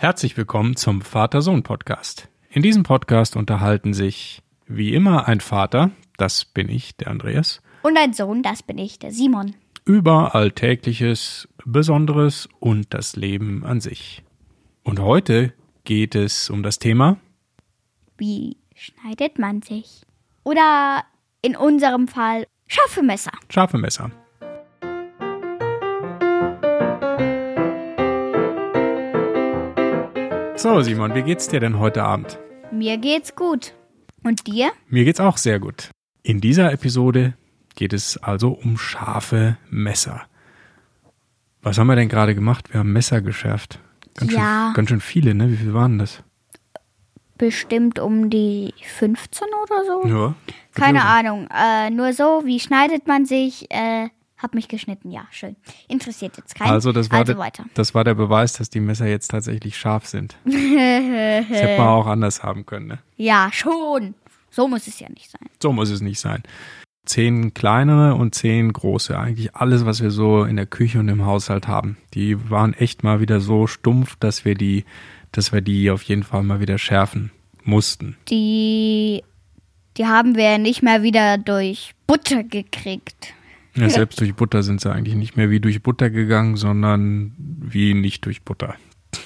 Herzlich willkommen zum Vater-Sohn-Podcast. In diesem Podcast unterhalten sich wie immer ein Vater, das bin ich, der Andreas, Und ein Sohn, das bin ich, der Simon. über Alltägliches, Besonderes und das Leben an sich. Und heute geht es um das Thema Wie schneidet man sich? Oder in unserem Fall scharfe Messer. scharfe Messer. So, Simon, wie geht's dir denn heute Abend? Mir geht's gut. Und dir? Mir geht's auch sehr gut. In dieser Episode geht es also um scharfe Messer. Was haben wir denn gerade gemacht? Wir haben Messer geschärft. Ganz, Ja. schön, ganz schön viele, ne? Wie viele waren das? Bestimmt um die 15 oder so? Ja. Keine Ahnung. Äh, nur so, wie schneidet man sich? Äh, hab mich geschnitten, ja, schön. Interessiert jetzt keinen. Also das war, also der, weiter. das war der Beweis, dass die Messer jetzt tatsächlich scharf sind. Das hätte man auch anders haben können, ne? Ja, schon. So muss es ja nicht sein. So muss es nicht sein. Zehn kleinere und zehn große. Eigentlich alles, was wir so in der Küche und im Haushalt haben. Die waren echt mal wieder so stumpf, dass wir die, dass wir die auf jeden Fall mal wieder schärfen mussten. Die, die haben wir nicht mehr wieder durch Butter gekriegt. Ja, selbst durch Butter sind sie eigentlich nicht mehr wie durch Butter gegangen, sondern wie nicht durch Butter.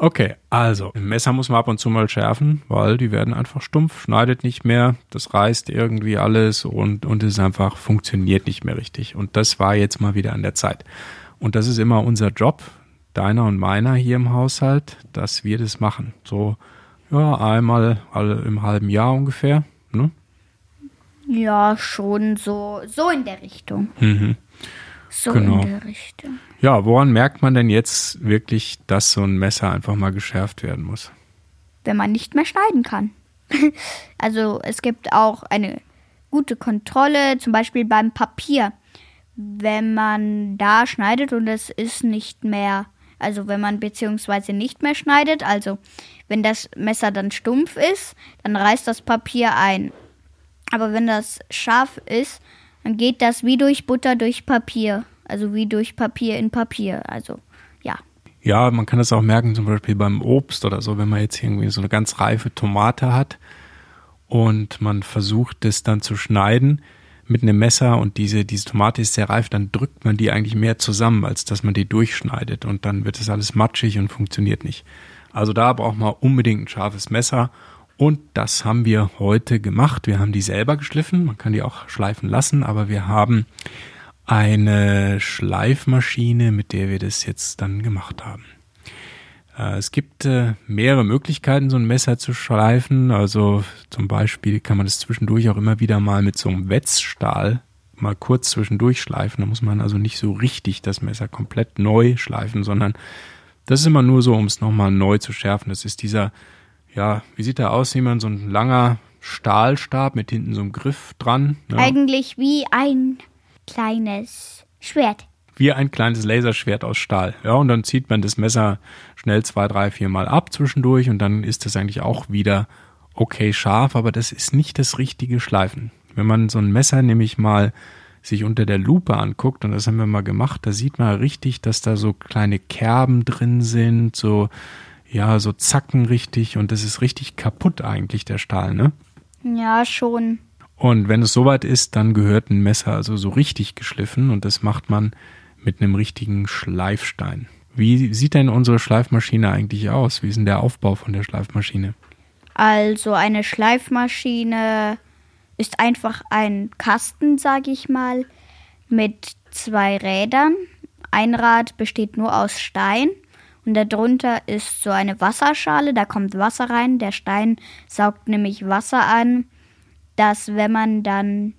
Okay, also, ein Messer muss man ab und zu mal schärfen, weil die werden einfach stumpf, schneidet nicht mehr, das reißt irgendwie alles und, und es einfach funktioniert nicht mehr richtig. Und das war jetzt mal wieder an der Zeit. Und das ist immer unser Job, deiner und meiner hier im Haushalt, dass wir das machen. So, ja, einmal alle im halben Jahr ungefähr, ne? Ja, schon so, so in der Richtung. Mhm. So Genau. in der Richtung. Ja, woran merkt man denn jetzt wirklich, dass so ein Messer einfach mal geschärft werden muss? Wenn man nicht mehr schneiden kann. also es gibt auch eine gute Kontrolle, zum Beispiel beim Papier. Wenn man da schneidet und es ist nicht mehr, also wenn man beziehungsweise nicht mehr schneidet, also wenn das Messer dann stumpf ist, dann reißt das Papier ein. Aber wenn das scharf ist, dann geht das wie durch Butter durch Papier. Also wie durch Papier in Papier. Also ja. Ja, man kann das auch merken, zum Beispiel beim Obst oder so, wenn man jetzt irgendwie so eine ganz reife Tomate hat und man versucht es dann zu schneiden mit einem Messer und diese, diese Tomate ist sehr reif, dann drückt man die eigentlich mehr zusammen, als dass man die durchschneidet und dann wird es alles matschig und funktioniert nicht. Also da braucht man unbedingt ein scharfes Messer und das haben wir heute gemacht. Wir haben die selber geschliffen, man kann die auch schleifen lassen, aber wir haben eine Schleifmaschine, mit der wir das jetzt dann gemacht haben. Äh, Es gibt äh, mehrere Möglichkeiten, so ein Messer zu schleifen. Also zum Beispiel kann man das zwischendurch auch immer wieder mal mit so einem Wetzstahl mal kurz zwischendurch schleifen. Da muss man also nicht so richtig das Messer komplett neu schleifen, sondern das ist immer nur so, um es nochmal neu zu schärfen. Das ist dieser, ja, wie sieht der aus, jemand so ein langer Stahlstab mit hinten so einem Griff dran. Ja. Eigentlich wie ein kleines Schwert. wie ein kleines Laserschwert aus Stahl. Ja, und dann zieht man das Messer schnell zwei, drei, vier Mal ab zwischendurch und dann ist das eigentlich auch wieder okay scharf, aber das ist nicht das richtige Schleifen. Wenn man so ein Messer nämlich mal sich unter der Lupe anguckt, und das haben wir mal gemacht, da sieht man richtig, dass da so kleine Kerben drin sind, so, ja, so Zacken richtig und das ist richtig kaputt eigentlich, der Stahl, ne? Ja, schon. Und wenn es soweit ist, dann gehört ein Messer also so richtig geschliffen und das macht man mit einem richtigen Schleifstein. Wie sieht denn unsere Schleifmaschine eigentlich aus? Wie ist denn der Aufbau von der Schleifmaschine? Also eine Schleifmaschine ist einfach ein Kasten, sage ich mal, mit zwei Rädern. Ein Rad besteht nur aus Stein und darunter ist so eine Wasserschale, da kommt Wasser rein. Der Stein saugt nämlich Wasser an, dass wenn man dann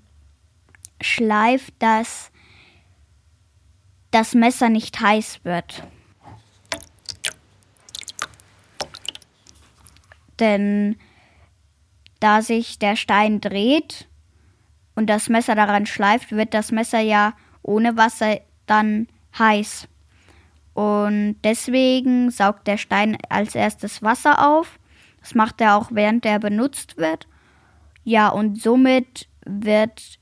schleift, dass das Messer nicht heiß wird. Denn da sich der Stein dreht und das Messer daran schleift, wird das Messer ja ohne Wasser dann heiß. Und deswegen saugt der Stein als erstes Wasser auf. Das macht er auch während er benutzt wird. Ja, und somit wird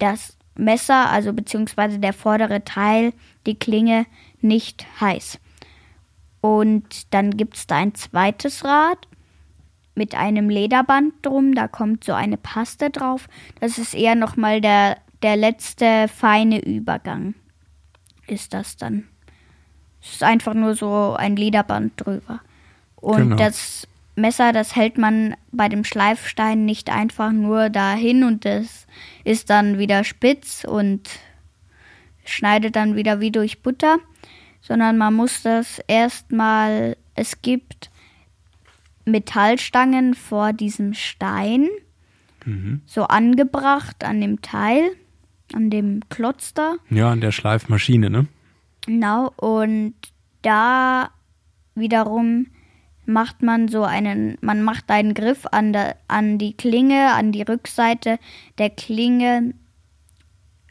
das Messer, also beziehungsweise der vordere Teil, die Klinge, nicht heiß. Und dann gibt es da ein zweites Rad mit einem Lederband drum. Da kommt so eine Paste drauf. Das ist eher nochmal der, der letzte feine Übergang. Ist das dann. Es ist einfach nur so ein Lederband drüber. Und Genau. das Messer, das hält man bei dem Schleifstein nicht einfach nur dahin und das ist dann wieder spitz und schneidet dann wieder wie durch Butter, sondern man muss das erstmal, es gibt Metallstangen vor diesem Stein, Mhm. so angebracht an dem Teil, an dem Klotz da. Ja, an der Schleifmaschine, ne? Genau, und da wiederum macht man so einen, man macht einen Griff an, der, an die Klinge, an die Rückseite der Klinge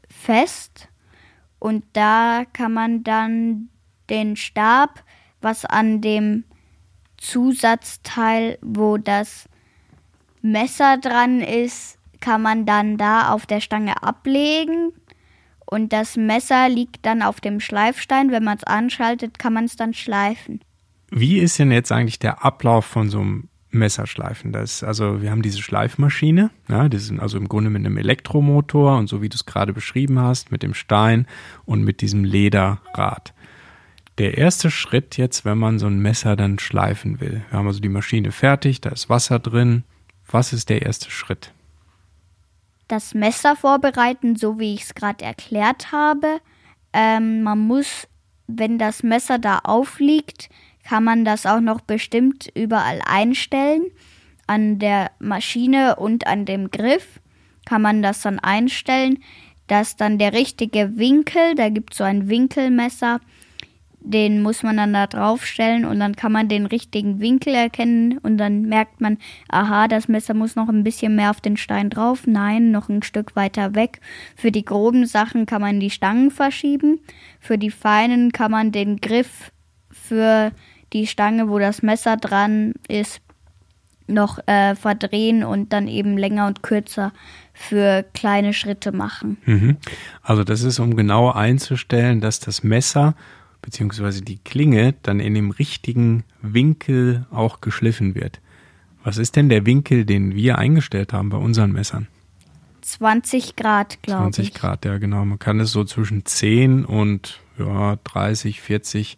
fest. Und da kann man dann den Stab, was an dem Zusatzteil, wo das Messer dran ist, kann man dann da auf der Stange ablegen und das Messer liegt dann auf dem Schleifstein. Wenn man es anschaltet, kann man es dann schleifen. Wie ist denn jetzt eigentlich der Ablauf von so einem Messerschleifen? Das, also wir haben diese Schleifmaschine, ja, das ist also im Grunde mit einem Elektromotor und so wie du es gerade beschrieben hast, mit dem Stein und mit diesem Lederrad. Der erste Schritt jetzt, wenn man so ein Messer dann schleifen will. Wir haben also die Maschine fertig, da ist Wasser drin. Was ist der erste Schritt? Das Messer vorbereiten, so wie ich es gerade erklärt habe. Ähm, man muss, wenn das Messer da aufliegt, kann man das auch noch bestimmt überall einstellen. An der Maschine und an dem Griff kann man das dann einstellen, dass dann der richtige Winkel, da gibt es so ein Winkelmesser, den muss man dann da draufstellen und dann kann man den richtigen Winkel erkennen und dann merkt man, aha, das Messer muss noch ein bisschen mehr auf den Stein drauf, nein, noch ein Stück weiter weg. Für die groben Sachen kann man die Stangen verschieben, für die feinen kann man den Griff für die Stange, wo das Messer dran ist, noch äh, verdrehen und dann eben länger und kürzer für kleine Schritte machen. Mhm. Also das ist, um genau einzustellen, dass das Messer beziehungsweise die Klinge dann in dem richtigen Winkel auch geschliffen wird. Was ist denn der Winkel, den wir eingestellt haben bei unseren Messern? 20 Grad, glaube ich. 20 Grad, ja genau. Man kann es so zwischen 10 und ja, 30, 40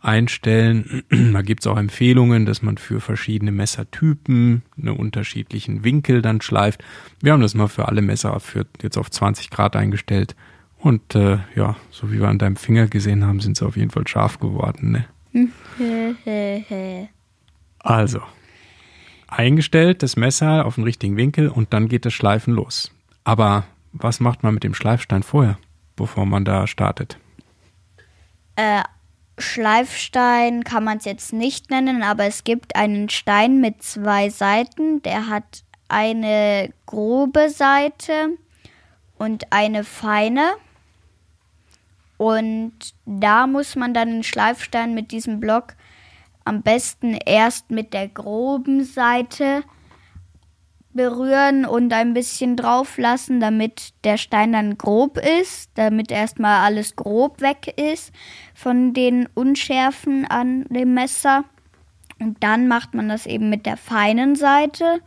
einstellen. Da gibt es auch Empfehlungen, dass man für verschiedene Messertypen einen unterschiedlichen Winkel dann schleift. Wir haben das mal für alle Messer für jetzt auf 20 Grad eingestellt. Und äh, ja, so wie wir an deinem Finger gesehen haben, sind sie auf jeden Fall scharf geworden. Ne? Also, eingestellt, das Messer auf den richtigen Winkel und dann geht das Schleifen los. Aber was macht man mit dem Schleifstein vorher, bevor man da startet? Äh, Schleifstein kann man es jetzt nicht nennen, aber es gibt einen Stein mit zwei Seiten. Der hat eine grobe Seite und eine feine. Und da muss man dann den Schleifstein mit diesem Block am besten erst mit der groben Seite berühren und ein bisschen drauf lassen, damit der Stein dann grob ist, damit erstmal alles grob weg ist von den Unschärfen an dem Messer. Und dann macht man das eben mit der feinen Seite,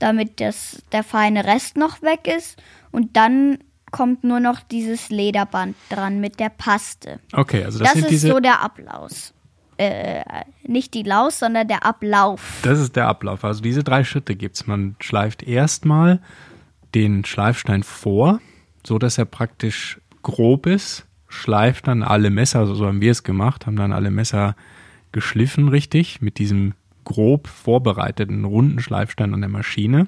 damit das, der feine Rest noch weg ist. Und dann kommt nur noch dieses Lederband dran mit der Paste. Okay, also das, Das, sind ist diese. so der Ablauf. Äh, nicht die Laus, sondern der Ablauf. Das ist der Ablauf. Also diese drei Schritte gibt's. Man schleift erstmal den Schleifstein vor, so dass er praktisch grob ist, schleift dann alle Messer, also so haben wir es gemacht, haben dann alle Messer geschliffen richtig mit diesem grob vorbereiteten runden Schleifstein an der Maschine.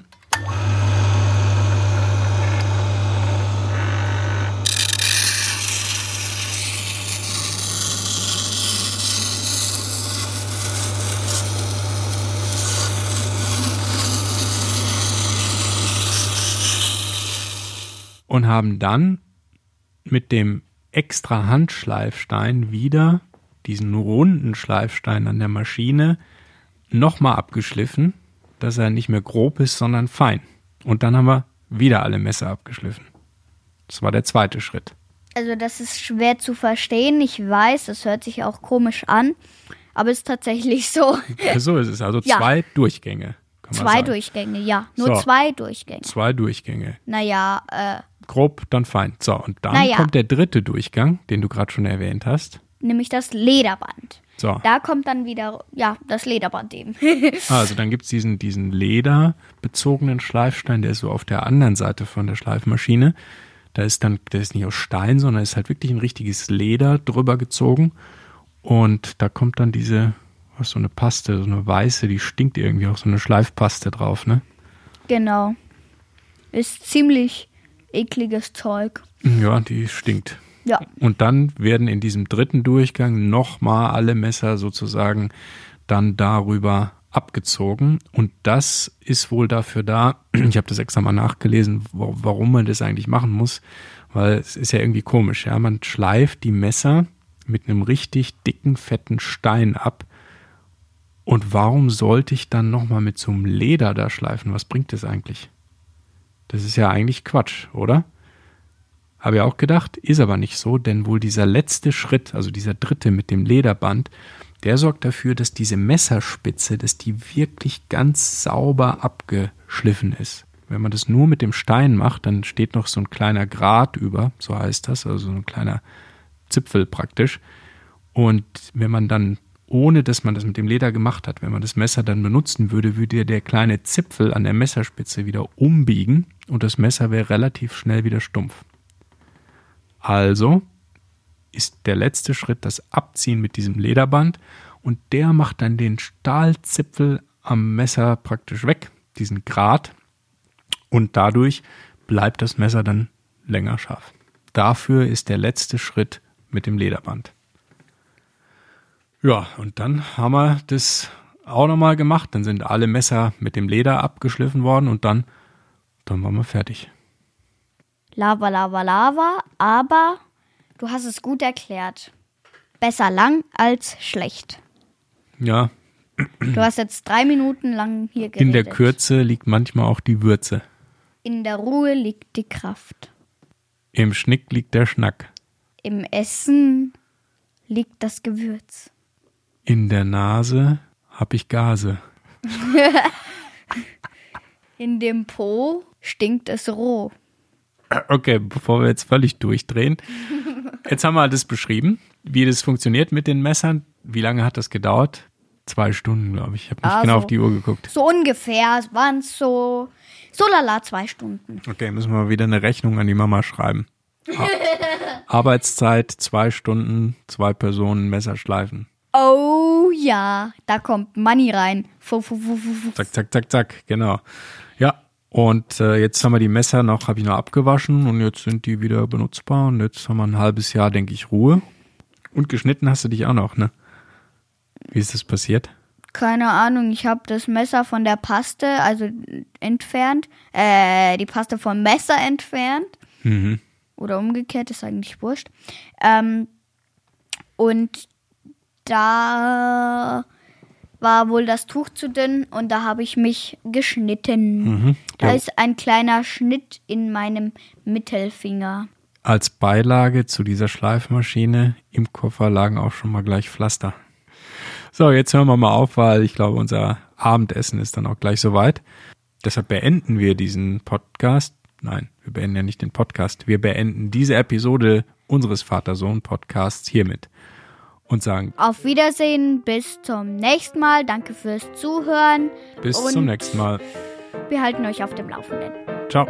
Und haben dann mit dem extra Handschleifstein wieder diesen runden Schleifstein an der Maschine nochmal abgeschliffen, dass er nicht mehr grob ist, sondern fein. Und dann haben wir wieder alle Messer abgeschliffen. Das war der zweite Schritt. Also das ist schwer zu verstehen. Ich weiß, das hört sich auch komisch an, aber es ist tatsächlich so. So ist es. Also Ja. zwei Durchgänge. Zwei. Durchgänge, ja. Nur So. zwei Durchgänge. Zwei Durchgänge. Naja, äh, Grob, dann fein. So, und dann Naja. kommt der dritte Durchgang, den du gerade schon erwähnt hast. nämlich das Lederband. So, Da kommt dann wieder, ja, das Lederband eben. also dann gibt es diesen, diesen lederbezogenen Schleifstein, der ist so auf der anderen Seite von der Schleifmaschine. Da ist dann, der ist nicht aus Stein, sondern ist halt wirklich ein richtiges Leder drüber gezogen. Und da kommt dann diese, was so eine Paste, so eine weiße, die stinkt irgendwie auch so eine Schleifpaste drauf, ne? genau. Ist ziemlich ekliges Zeug. Ja, die stinkt. Ja, Und dann werden in diesem dritten Durchgang nochmal alle Messer sozusagen dann darüber abgezogen. Und das ist wohl dafür da, ich habe das extra mal nachgelesen, wa- warum man das eigentlich machen muss, weil es ist ja irgendwie komisch. Ja? Man schleift die Messer mit einem richtig dicken, fetten Stein ab. Und warum sollte ich dann nochmal mit so einem Leder da schleifen? Was bringt das eigentlich? Das ist ja eigentlich Quatsch, oder? Habe ja auch gedacht, ist aber nicht so, denn wohl dieser letzte Schritt, also dieser dritte mit dem Lederband, der sorgt dafür, dass diese Messerspitze, dass die wirklich ganz sauber abgeschliffen ist. Wenn man das nur mit dem Stein macht, dann steht noch so ein kleiner Grat über, so heißt das, also so ein kleiner Zipfel praktisch. Und wenn man dann, ohne dass man das mit dem Leder gemacht hat, wenn man das Messer dann benutzen würde, würde der kleine Zipfel an der Messerspitze wieder umbiegen und das Messer wäre relativ schnell wieder stumpf. Also ist der letzte Schritt das Abziehen mit diesem Lederband und der macht dann den Stahlzipfel am Messer praktisch weg, diesen Grat, und dadurch bleibt das Messer dann länger scharf. Dafür ist der letzte Schritt mit dem Lederband. Ja, und dann haben wir das auch nochmal gemacht. Dann sind alle Messer mit dem Leder abgeschliffen worden und dann, dann waren wir fertig. Lava, Lava, Lava, aber du hast es gut erklärt. Besser lang als schlecht. Ja, Du hast jetzt drei Minuten lang hier geredet. in der Kürze liegt manchmal auch die Würze. In der Ruhe liegt die Kraft. Im Schnick liegt der Schnack. Im Essen liegt das Gewürz. In der Nase hab ich Gase. In dem Po stinkt es roh. Okay, bevor wir jetzt völlig durchdrehen. Jetzt haben wir das beschrieben, wie das funktioniert mit den Messern. Wie lange hat das gedauert? Zwei Stunden, glaube ich. Ich habe nicht Ah, genau auf die Uhr geguckt. So ungefähr waren es so, so lala zwei Stunden. Okay, müssen wir wieder eine Rechnung an die Mama schreiben. Ar- Arbeitszeit, zwei Stunden, zwei Personen, Messer schleifen. Oh ja, da kommt Money rein. Fu, fu, fu, fu, fu. Zack, zack, zack, zack, genau. Ja, und äh, jetzt haben wir die Messer noch, habe ich noch abgewaschen und jetzt sind die wieder benutzbar und jetzt haben wir ein halbes Jahr, denke ich, Ruhe. Und geschnitten hast du dich auch noch, ne? Wie ist das passiert? Keine Ahnung, ich habe das Messer von der Paste, also entfernt, äh, die Paste vom Messer entfernt. Mhm. Oder umgekehrt, ist eigentlich wurscht. Ähm, und da war wohl das Tuch zu dünn und da habe ich mich geschnitten. Mhm. Da Ja. ist ein kleiner Schnitt in meinem Mittelfinger. Als Beilage zu dieser Schleifmaschine im Koffer lagen auch schon mal gleich Pflaster. So, jetzt hören wir mal auf, weil ich glaube, unser Abendessen ist dann auch gleich soweit. Deshalb beenden wir diesen Podcast. Nein, wir beenden ja nicht den Podcast. Wir beenden diese Episode unseres Vater-Sohn-Podcasts hiermit und sagen Auf Wiedersehen, bis zum nächsten Mal. Danke fürs Zuhören. bis zum nächsten Mal. Wir halten euch auf dem Laufenden. Ciao.